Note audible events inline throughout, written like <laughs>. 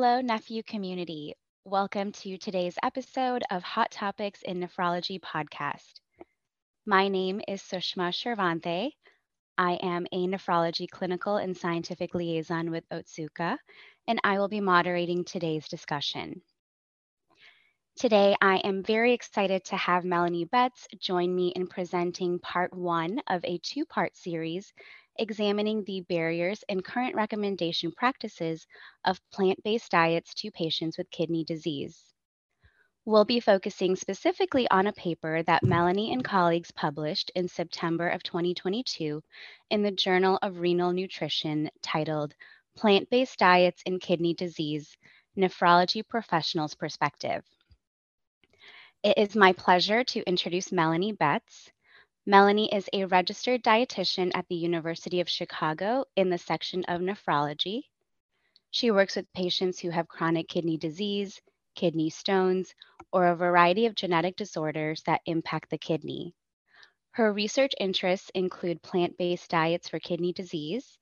Hello, NephU community. Welcome to today's episode of Hot Topics in Nephrology podcast. My name is Sushma Shiravanthe. I am a nephrology clinical and scientific liaison with Otsuka, and I will be moderating today's discussion. Today, I am very excited to have Melanie Betz join me in presenting part one of a two part series examining the barriers and current recommendation practices of plant based diets to patients with kidney disease. We'll be focusing specifically on a paper that Melanie and colleagues published in September of 2022 in the Journal of Renal Nutrition titled Plant Based Diets in Kidney Disease Nephrology Professionals' Perspective. It is my pleasure to introduce Melanie Betz. Melanie is a registered dietitian at the University of Chicago in the section of nephrology. She works with patients who have chronic kidney disease, kidney stones, or a variety of genetic disorders that impact the kidney. Her research interests include plant based diets for kidney disease,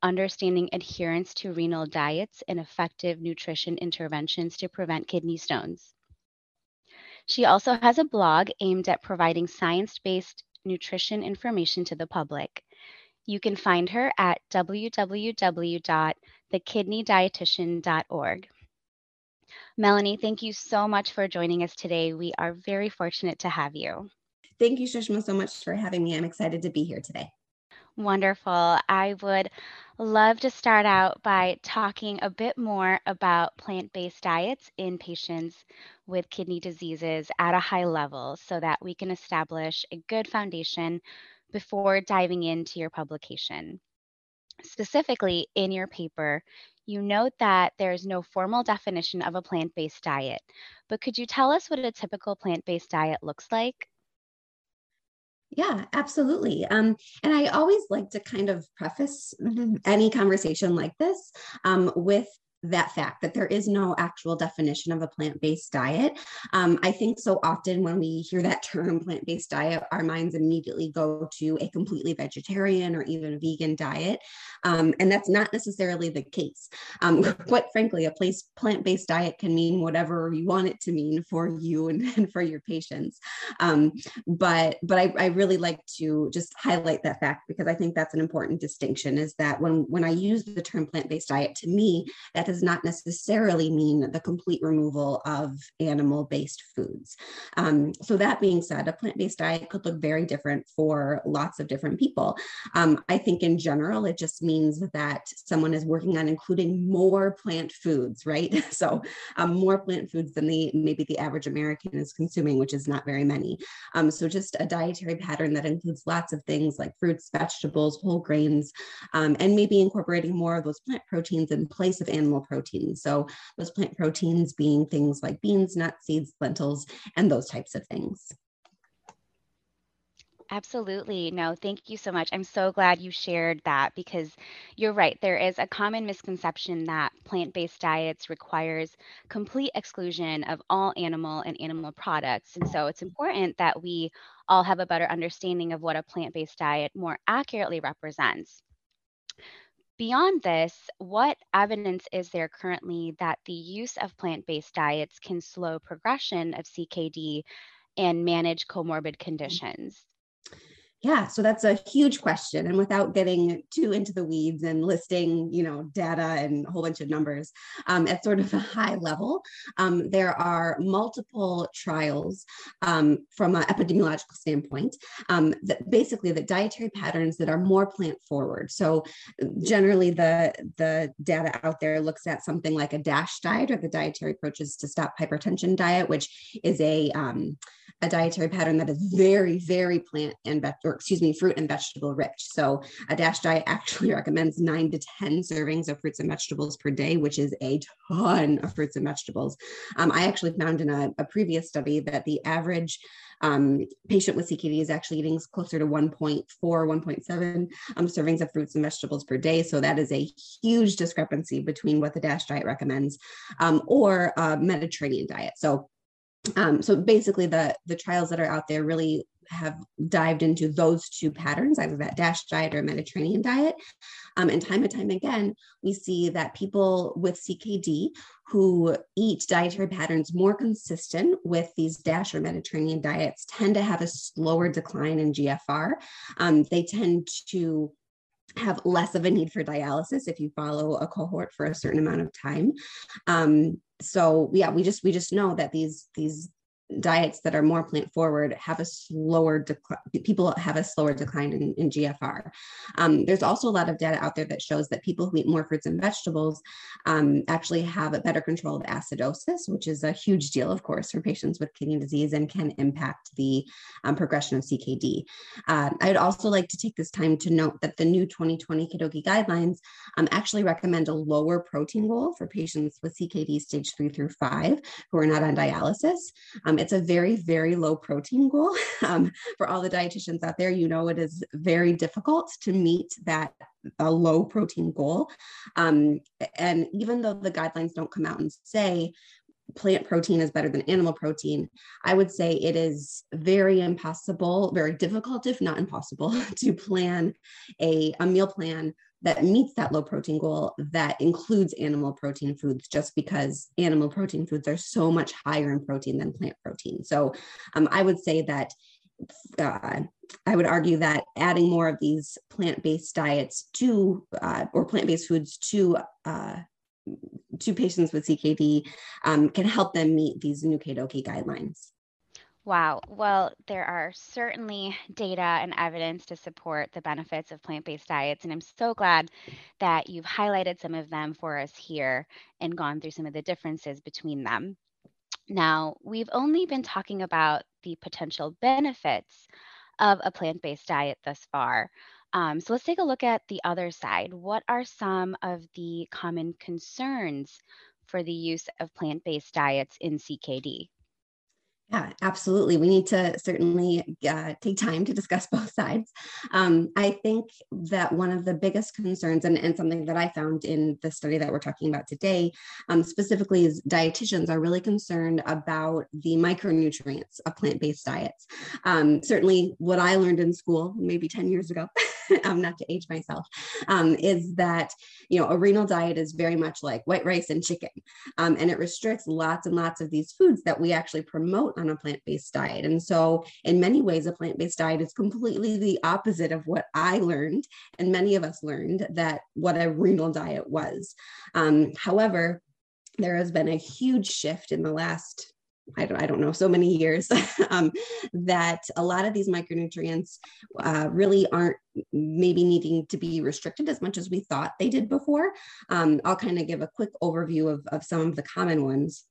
understanding adherence to renal diets, and effective nutrition interventions to prevent kidney stones. She also has a blog aimed at providing science based nutrition information to the public. You can find her at www.thekidneydietitian.org. Melanie, thank you so much for joining us today. We are very fortunate to have you. Thank you, Sushma, so much for having me. I'm excited to be here today. Wonderful. I would love to start out by talking a bit more about plant based diets in patients with kidney diseases at a high level so that we can establish a good foundation before diving into your publication. Specifically, in your paper, you note that there is no formal definition of a plant based diet, but could you tell us what a typical plant based diet looks like? Yeah, absolutely. Um, and I always like to kind of preface any conversation like this um, with that fact that there is no actual definition of a plant-based diet. Um, I think so often when we hear that term <laughs> plant-based diet, our minds immediately go to a completely vegetarian or even vegan diet. Um, and that's not necessarily the case. Um, <laughs> quite frankly, a place plant-based diet can mean whatever you want it to mean for you <laughs> and, and for your patients. Um, but but I, I really like to just highlight that fact because I think that's an important distinction is that when when I use the term plant-based diet, to me, that does not necessarily mean the complete removal of animal based foods. Um, so, that being said, a plant based diet could look very different for lots of different people. Um, I think in general, it just means that someone is working on including more plant foods, right? <laughs> So, um, more plant foods than the maybe the average American is consuming, which is not very many. Um, so, just a dietary pattern that includes lots of things like fruits, vegetables, whole grains, um, and maybe incorporating more of those plant proteins in place of animal proteins. So those plant proteins being things like beans, nuts, seeds, lentils, and those types of things. Absolutely. No, thank you so much. I'm so glad you shared that because you're right. There is a common misconception that plant-based diets requires complete exclusion of all animal and animal products. And so it's important that we all have a better understanding of what a plant-based diet more accurately represents. Beyond this, what evidence is there currently that the use of plant based diets can slow progression of CKD and manage comorbid mm. conditions? Yeah, so that's a huge question. And without getting too into the weeds and listing, you know, data and a whole bunch of numbers um, at sort of a high level, um, there are multiple trials um, from an epidemiological standpoint um, that basically the dietary patterns that are more plant forward. So generally, the the data out there looks at something like a DASH diet or the dietary approaches to stop hypertension diet, which is a um, a dietary pattern that is very, very plant and veg- or excuse me, fruit and vegetable rich. So a DASH diet actually <laughs> recommends nine to 10 servings of fruits and vegetables per day, which is a ton of fruits and vegetables. Um, I actually found in a, a, previous study that the average um, patient with CKD is actually eating closer to 1.4, 1.7 um, servings of fruits and vegetables per day. So that is a huge discrepancy between what the DASH diet recommends um, or a Mediterranean diet. So um, so basically the the trials that are out there really have dived into those two patterns, either that DASH diet or Mediterranean diet. Um, and time and time again, we see that people with CKD who eat dietary patterns more consistent with these DASH or Mediterranean diets tend to have a slower decline in GFR. Um, they tend to have less of a need for dialysis if you follow a cohort for a certain amount of time. Um, so yeah, we just we just know that these these diets that are more plant forward have a slower decline people have a slower decline in, in gfr um, there's also a lot of data out there that shows that people who eat more fruits and vegetables um, actually have a better control of acidosis which is a huge deal of course for patients with kidney disease and can impact the um, progression of ckd uh, i'd also like to take this time to note that the new 2020 KDOQI guidelines um, actually recommend a lower protein goal for patients with ckd stage three through five who are not on dialysis it's a very, very low protein goal. <laughs> Um, for all the dietitians out there, you know it is very difficult to meet that a low protein goal. Um, and even though the guidelines don't come out and say plant protein is better than animal protein, I would say it is very impossible, very difficult, if not impossible, <laughs> to plan a, a meal plan that meets that low protein goal that includes animal protein foods just because animal protein foods are so much higher in protein than plant protein. So um, I would say that uh, I would argue that adding more of these plant-based diets to uh, or plant-based foods to uh, to patients with CKD um, can help them meet these new KDOQI guidelines. Wow. Well, there are certainly data and evidence to support the benefits of plant based diets. And I'm so glad that you've highlighted some of them for us here and gone through some of the differences between them. Now, we've only been talking about the potential benefits of a plant based diet thus far. Um, so let's take a look at the other side. What are some of the common concerns for the use of plant based diets in CKD? Yeah, absolutely. We need to certainly uh, take time to discuss <laughs> both sides. Um, I think that one of the biggest concerns, and, and, something that I found in the study that we're talking about today, um, specifically, is dietitians are really concerned about the micronutrients of plant based diets. Um, certainly, what I learned in school maybe 10 years ago. <laughs> um, not to age myself, um, is that you know a renal diet is very much like white rice and chicken, um, and it restricts lots and lots of these foods that we actually promote on a plant-based diet. And so, in many ways, a plant-based diet is completely the opposite of what I learned, and many of us learned that what a renal diet was. Um, however, there has been a huge shift in the last I don't, I don't know, so many years <laughs> um, that a lot of these micronutrients uh, really aren't maybe needing to be restricted as much as we thought they did before. Um, I'll kind of give a quick overview of, of some of the common ones.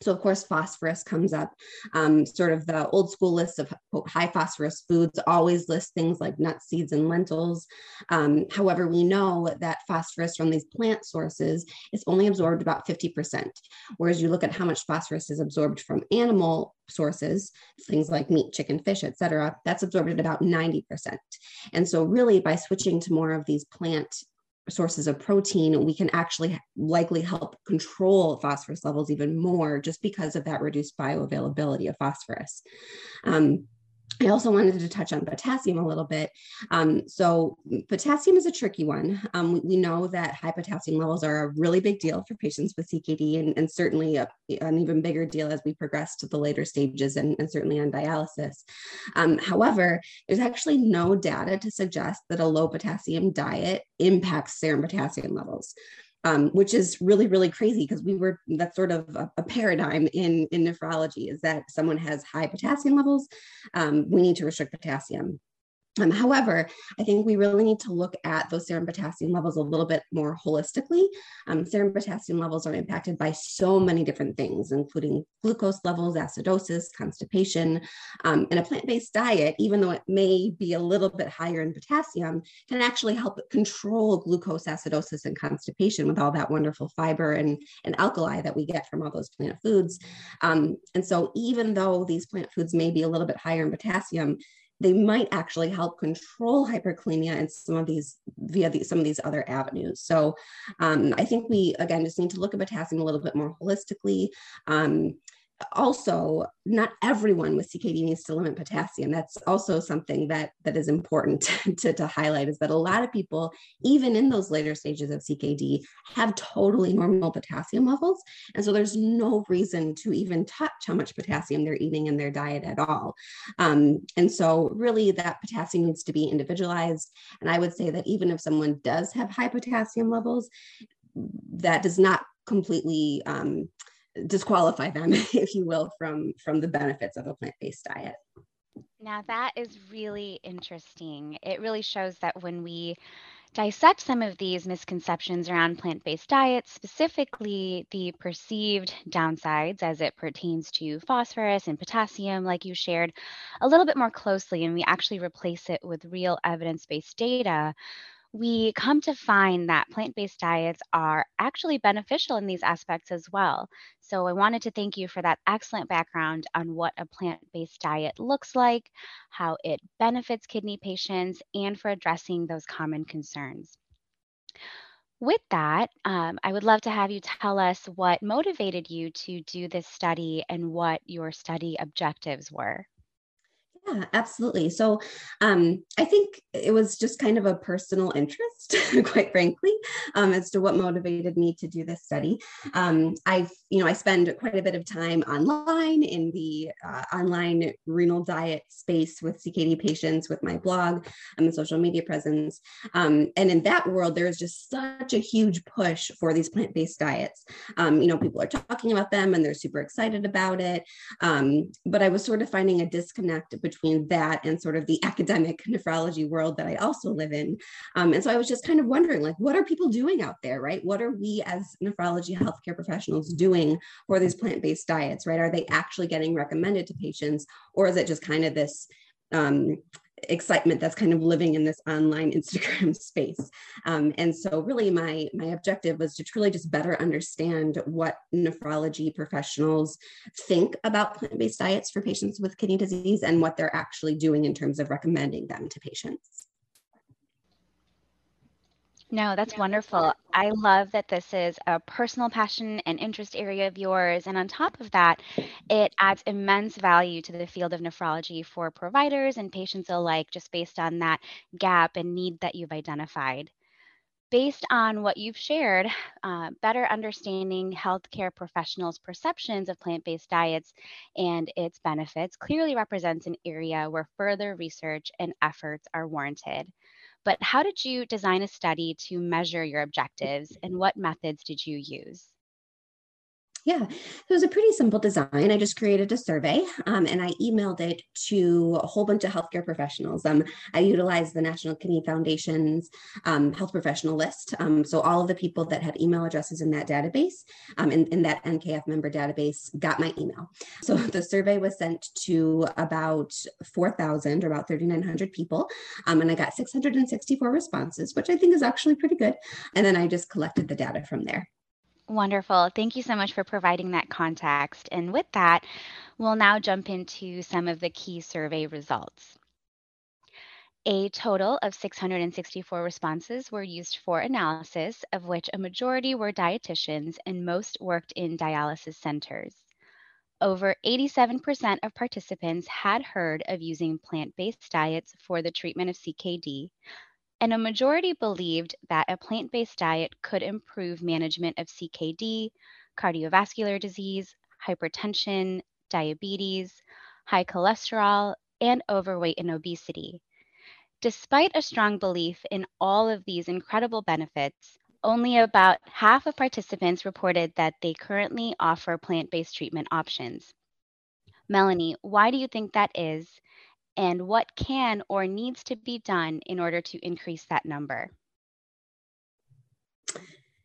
So, of course, phosphorus comes up. Um, sort of the old school list of high phosphorus foods always list things like nuts, seeds, and lentils. Um, however, we know that phosphorus from these plant sources is only absorbed about 50%. Whereas you look at how much phosphorus is absorbed from animal sources, things like meat, chicken, fish, et cetera, that's absorbed at about 90%. And so, really, by switching to more of these plant sources of protein, we can actually likely help control phosphorus levels even more just because of that reduced bioavailability of phosphorus. Um, I also wanted to touch on potassium a little bit. Um, so, potassium is a tricky one. Um, we, we, know that high potassium levels are a really big deal for patients with CKD, and, and certainly a, an even bigger deal as we progress to the later stages and, and certainly on dialysis. Um, however, there's actually no data to suggest that a low potassium diet impacts serum potassium levels um, which is really really crazy because we were that's sort of a, a, paradigm in in nephrology is that someone has high potassium levels um, we need to restrict potassium um, however, I think we really need to look at those serum potassium levels a little bit more holistically. Um, serum potassium levels are impacted by so many different things, including glucose levels, acidosis, constipation. Um, and a plant based diet, even though it may be a little bit higher in potassium, can actually help control glucose acidosis and constipation with all that wonderful fiber and, and alkali that we get from all those plant foods. Um, and so, even though these plant foods may be a little bit higher in potassium, they might actually help control hyperkalemia and some of these via the, some of these other avenues. So um, I think we again just need to look at potassium a little bit more holistically. Um, also not everyone with CKD needs to limit potassium. That's also something that that is important <laughs> to, to highlight is that a lot of people, even in those later stages of CKD, have totally normal potassium levels. And so there's no reason to even touch how much potassium they're eating in their diet at all. Um, and so really that potassium needs to be individualized. And I would say that even if someone does have high potassium levels, that does not completely um, disqualify them, <laughs> if you will, from from the benefits of a plant-based diet. Now that is really interesting. It really shows that when we dissect some of these misconceptions around plant based diets, specifically the perceived downsides as it pertains to phosphorus and potassium, like you shared, a little bit more closely, and we actually replace it with real evidence based data, we come to find that plant based diets are actually beneficial in these aspects as well. So, I wanted to thank you for that excellent background on what a plant based diet looks like, how it benefits kidney patients, and for addressing those common concerns. With that, um, I would love to have you tell us what motivated you to do this study and what your study objectives were. Yeah, absolutely. So um, I think it was just kind of a personal interest, <laughs> quite frankly, um, as to what motivated me to do this study. Um, I've, you know, I spend quite a bit of time online in the uh, online renal diet space with CKD patients with my blog and the social media presence. Um, and in that world, there is just such a huge push for these plant based diets. Um, you know, people are talking about them and they're super excited about it. Um, but I was sort of finding a disconnect between between that and sort of the academic nephrology world that I also live in. Um, and so I was just kind of wondering, like, what are people doing out there, right? What are we as nephrology healthcare professionals doing for these plant based diets, right? Are they actually getting recommended to patients, or is it just kind of this? Um, excitement that's kind of living in this online <laughs> Instagram space. Um, and so really my, my objective was to truly just better understand what nephrology professionals think about plant-based diets for patients with kidney disease and what they're actually doing in terms of recommending them to patients. No, that's wonderful. I love that this is a personal passion and interest area of yours. And on top of that, it adds immense value to the field of nephrology for providers and patients alike, just based on that gap and need that you've identified. Based on what you've shared, uh, better understanding healthcare professionals' perceptions of plant based diets and its benefits clearly represents an area where further research and efforts are warranted. But how did you design a study to measure your objectives and what methods did you use? Yeah, it was a pretty simple design. I just created a survey um, and I emailed it to a whole bunch of healthcare professionals. Um, I utilized the National Kidney Foundation's um, health professional list. Um, so all of the people that had email addresses in that database, um, in, in that NKF member database, got my email. So <laughs> the survey was sent to about 4,000 or about 3,900 people. Um, and I got 664 responses, which I think is actually pretty good. And then I just collected the data from there. Wonderful. Thank you so much for providing that context. And with that, we'll now jump into some of the key survey results. A total of 664 responses were used for analysis, of which a majority were dietitians and most worked in dialysis centers. Over 87% of participants had heard of using plant based diets for the treatment of CKD, and a majority believed that a plant based diet could improve management of CKD, cardiovascular disease, hypertension, diabetes, high cholesterol, and overweight and obesity. Despite a strong belief in all of these incredible benefits, only about half of participants reported that they currently offer plant based treatment options. Melanie, why do you think that is? And what can or needs to be done in order to increase that number?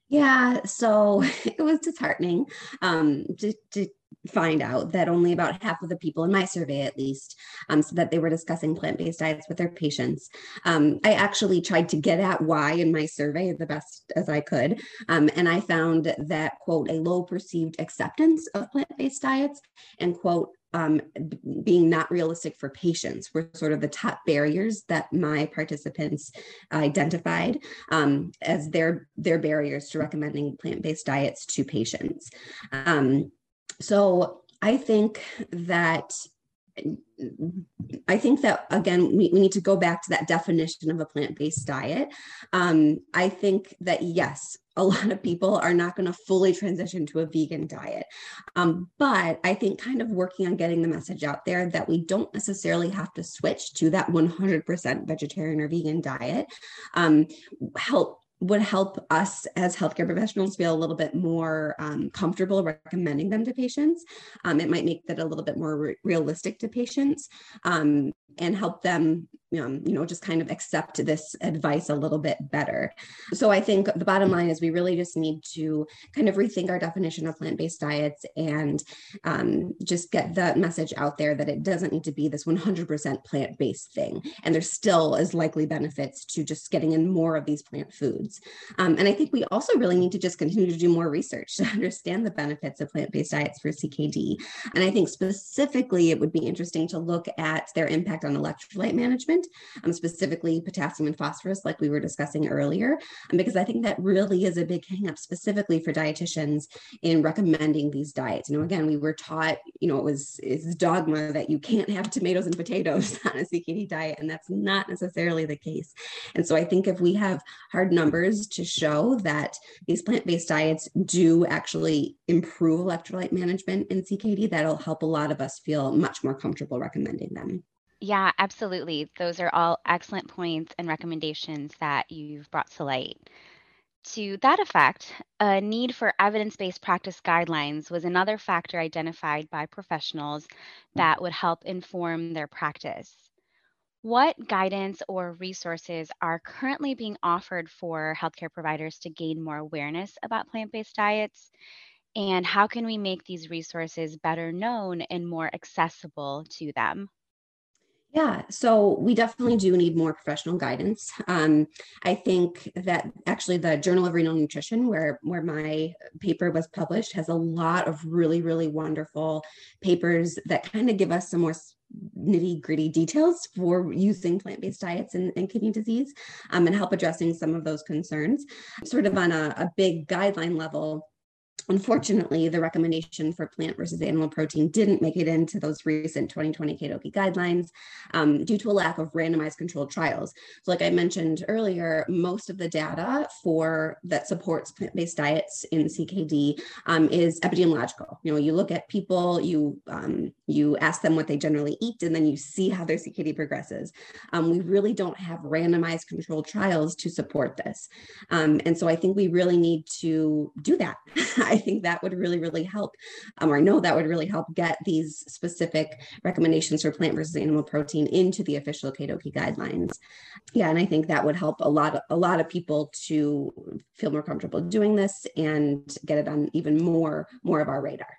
Yeah, so <laughs> it was disheartening um, to, to find out that only about half of the people in my survey at least um, said that they were discussing plant-based diets with their patients um, i actually tried to get at why in my survey the best as i could um, and i found that quote a low perceived acceptance of plant-based diets and quote um, being not realistic for patients were sort of the top barriers that my participants identified um, as their their barriers to recommending plant-based diets to patients. Um, so I think that I think that again, we, we need to go back to that definition of a plant based diet. Um, I think that yes, a lot of people are not going to fully transition to a vegan diet. Um, but I think kind of working on getting the message out there that we don't necessarily have to switch to that 100% vegetarian or vegan diet um, help would help us as healthcare professionals feel a little bit more um, comfortable recommending them to patients. Um, it might make that a little bit more re- realistic to patients um, and help them um, you know, just kind of accept this advice a little bit better. So I think the bottom line is we really just need to kind of rethink our definition of plant-based diets and um, just get the message out there that it doesn't need to be this 100% plant-based thing. And there still is likely benefits to just getting in more of these plant foods. Um, and I think we also really need to just continue to do more research <laughs> to understand the benefits of plant-based diets for CKD. And I think specifically it would be interesting to look at their impact on electrolyte management um, specifically potassium and phosphorus, like we were discussing earlier, um, because I think that really is a big hangup specifically for dietitians in recommending these diets. You know, again, we were taught, you know, it was it's dogma that you can't have tomatoes and potatoes <laughs> on a CKD diet, and that's not necessarily the case. And so I think if we have hard numbers to show that these plant-based diets do actually improve electrolyte management in CKD, that'll help a lot of us feel much more comfortable recommending them. Yeah, absolutely. Those are all excellent points and recommendations that you've brought to light. To that effect, a need for evidence based practice guidelines was another factor identified by professionals that would help inform their practice. What guidance or resources are currently being offered for healthcare providers to gain more awareness about plant based diets? And how can we make these resources better known and more accessible to them? Yeah, so we definitely do need more professional guidance. Um, I think that actually the Journal of Renal Nutrition, where where my paper was published, has a lot of really really wonderful papers that kind of give us some more nitty gritty details for using plant based diets in, in, kidney disease um, and help addressing some of those concerns. Sort of on a, a big guideline level, Unfortunately, the recommendation for plant versus animal protein didn't make it into those recent 2020 KDOQI guidelines um, due to a lack of randomized controlled trials. So, like I mentioned earlier, most of the data for that supports plant-based diets in CKD um, is epidemiological. You know, you look at people, you um, you ask them what they generally eat, and then you see how their CKD progresses. Um, we really don't have randomized controlled trials to support this, um, and so I think we really need to do that. <laughs> I think that would really, really help, um, or I know that would really help get these specific recommendations for plant versus animal protein into the official KDOQI guidelines. Yeah, and I think that would help a lot, of, a lot of people to feel more comfortable doing this and get it on even more, more of our radar.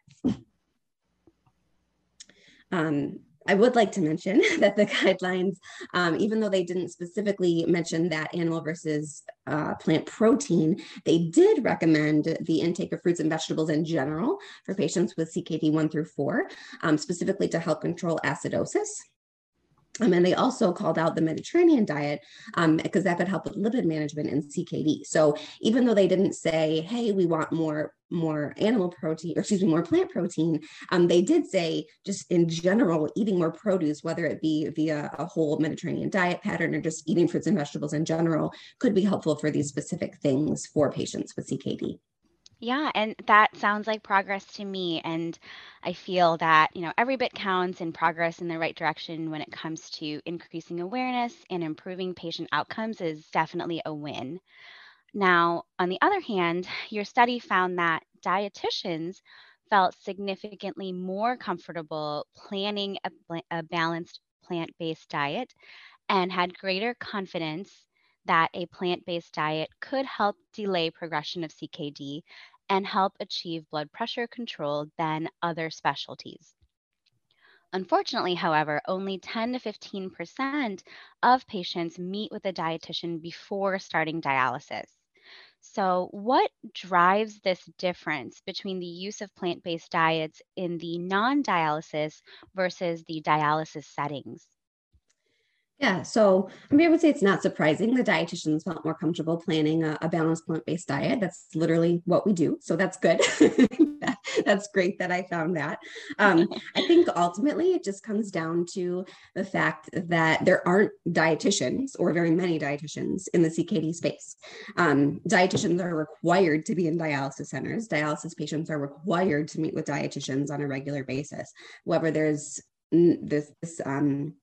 Um, I would like to mention <laughs> that the guidelines, um, even though they didn't specifically mention that animal versus uh, plant protein, they did recommend the intake of fruits and vegetables in general for patients with CKD 1 through 4, um, specifically to help control acidosis. Um, and they also called out the Mediterranean diet um, because that could help with lipid management and CKD. So even though they didn't say, "Hey, we want more more animal protein," or excuse me, more plant protein, um, they did say, just in general, eating more produce, whether it be via a whole Mediterranean diet pattern or just eating fruits and vegetables in general, could be helpful for these specific things for patients with CKD. Yeah, and that sounds like progress to me. And I feel that, you know, every bit counts in progress in the right direction when it comes to increasing awareness and improving patient outcomes is definitely a win. Now, on the other hand, your study found that dietitians felt significantly more comfortable planning a, a balanced plant based diet and had greater confidence that a plant based diet could help delay progression of CKD and help achieve blood pressure control than other specialties. Unfortunately, however, only 10 to 15% of patients meet with a dietitian before starting dialysis. So, what drives this difference between the use of plant based diets in the non dialysis versus the dialysis settings? Yeah, so I mean, I would say it's not surprising the dietitians felt more comfortable planning a, a balanced plant-based diet. That's literally what we do, so that's good. <laughs> that's great that I found that. Um, <laughs> I think ultimately it just comes down to the fact that there aren't dietitians or very many dietitians in the CKD space. Um, dietitians are required to be in dialysis centers. Dialysis patients are required to meet with dietitians on a regular basis. However, there's this, this um,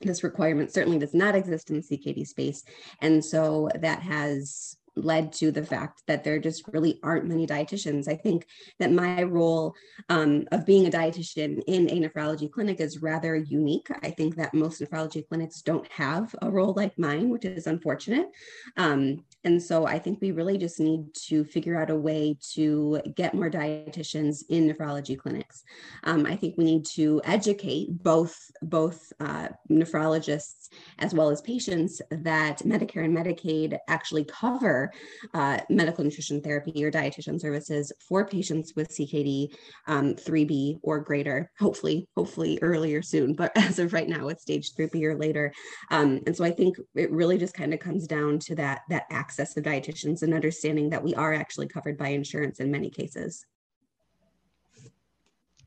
this requirement certainly does not exist in the CKD space. And so that has led to the fact that there just really aren't many dietitians. I think that my role um, of being a dietitian in a nephrology clinic is rather unique. I think that most nephrology clinics don't have a role like mine, which is unfortunate. Um, and so I think we really just need to figure out a way to get more dietitians in nephrology clinics. Um, I think we need to educate both both uh, nephrologists as well as patients that Medicare and Medicaid actually cover uh, medical nutrition therapy or dietitian services for patients with CKD um, 3B or greater. Hopefully, hopefully earlier soon, but <laughs> as of right now, it's stage 3B or later. Um, and so I think it really just kind of comes down to that that access to dietitians and understanding that we are actually covered by insurance in many cases.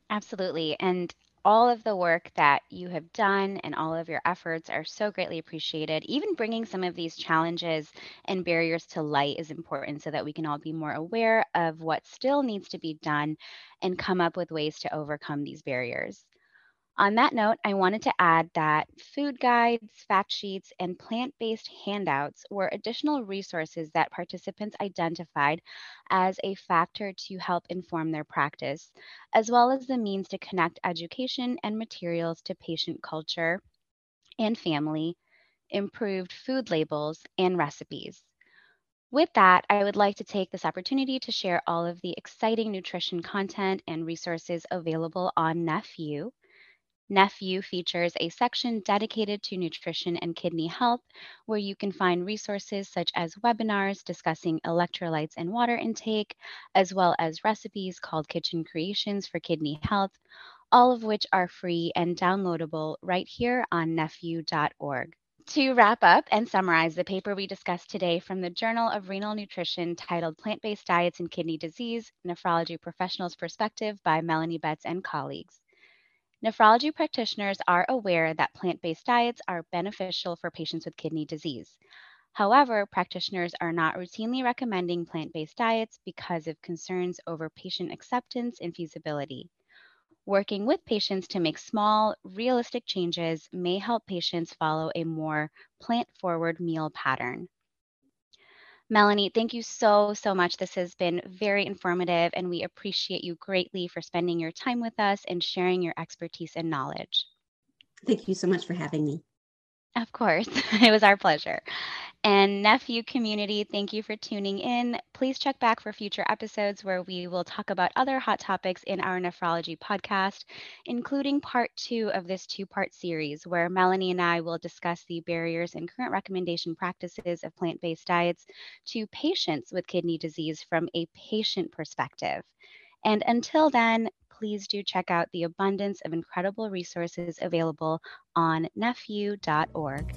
Absolutely. And all of the work that you have done and all of your efforts are so greatly appreciated. Even bringing some of these challenges and barriers to light is important so that we can all be more aware of what still needs to be done and come up with ways to overcome these barriers. On that note, I wanted to add that food guides, fact sheets, and plant based handouts were additional resources that participants identified as a factor to help inform their practice, as well as the means to connect education and materials to patient culture and family, improved food labels, and recipes. With that, I would like to take this opportunity to share all of the exciting nutrition content and resources available on NephU. NephU features a section dedicated to nutrition and kidney health, where you can find resources such as webinars discussing electrolytes and water intake, as well as recipes called Kitchen Creations for Kidney Health, all of which are free and downloadable right here on nephu.org. To wrap up and summarize the paper we discussed today from the Journal of Renal Nutrition titled Plant Based Diets and Kidney Disease Nephrology Professionals Perspective by Melanie Betz and colleagues. Nephrology practitioners are aware that plant based diets are beneficial for patients with kidney disease. However, practitioners are not routinely recommending plant based diets because of concerns over patient acceptance and feasibility. Working with patients to make small, realistic changes may help patients follow a more plant forward meal pattern. Melanie, thank you so, so much. This has been very informative, and we appreciate you greatly for spending your time with us and sharing your expertise and knowledge. Thank you so much for having me. Of course, <laughs> it was our pleasure. And NephU community, thank you for tuning in. Please check back for future episodes where we will talk about other hot topics in our nephrology podcast, including part two of this two part series, where Melanie and I will discuss the barriers and current recommendation practices of plant based diets to patients with kidney disease from a patient perspective. And until then, please do check out the abundance of incredible resources available on nephu.org.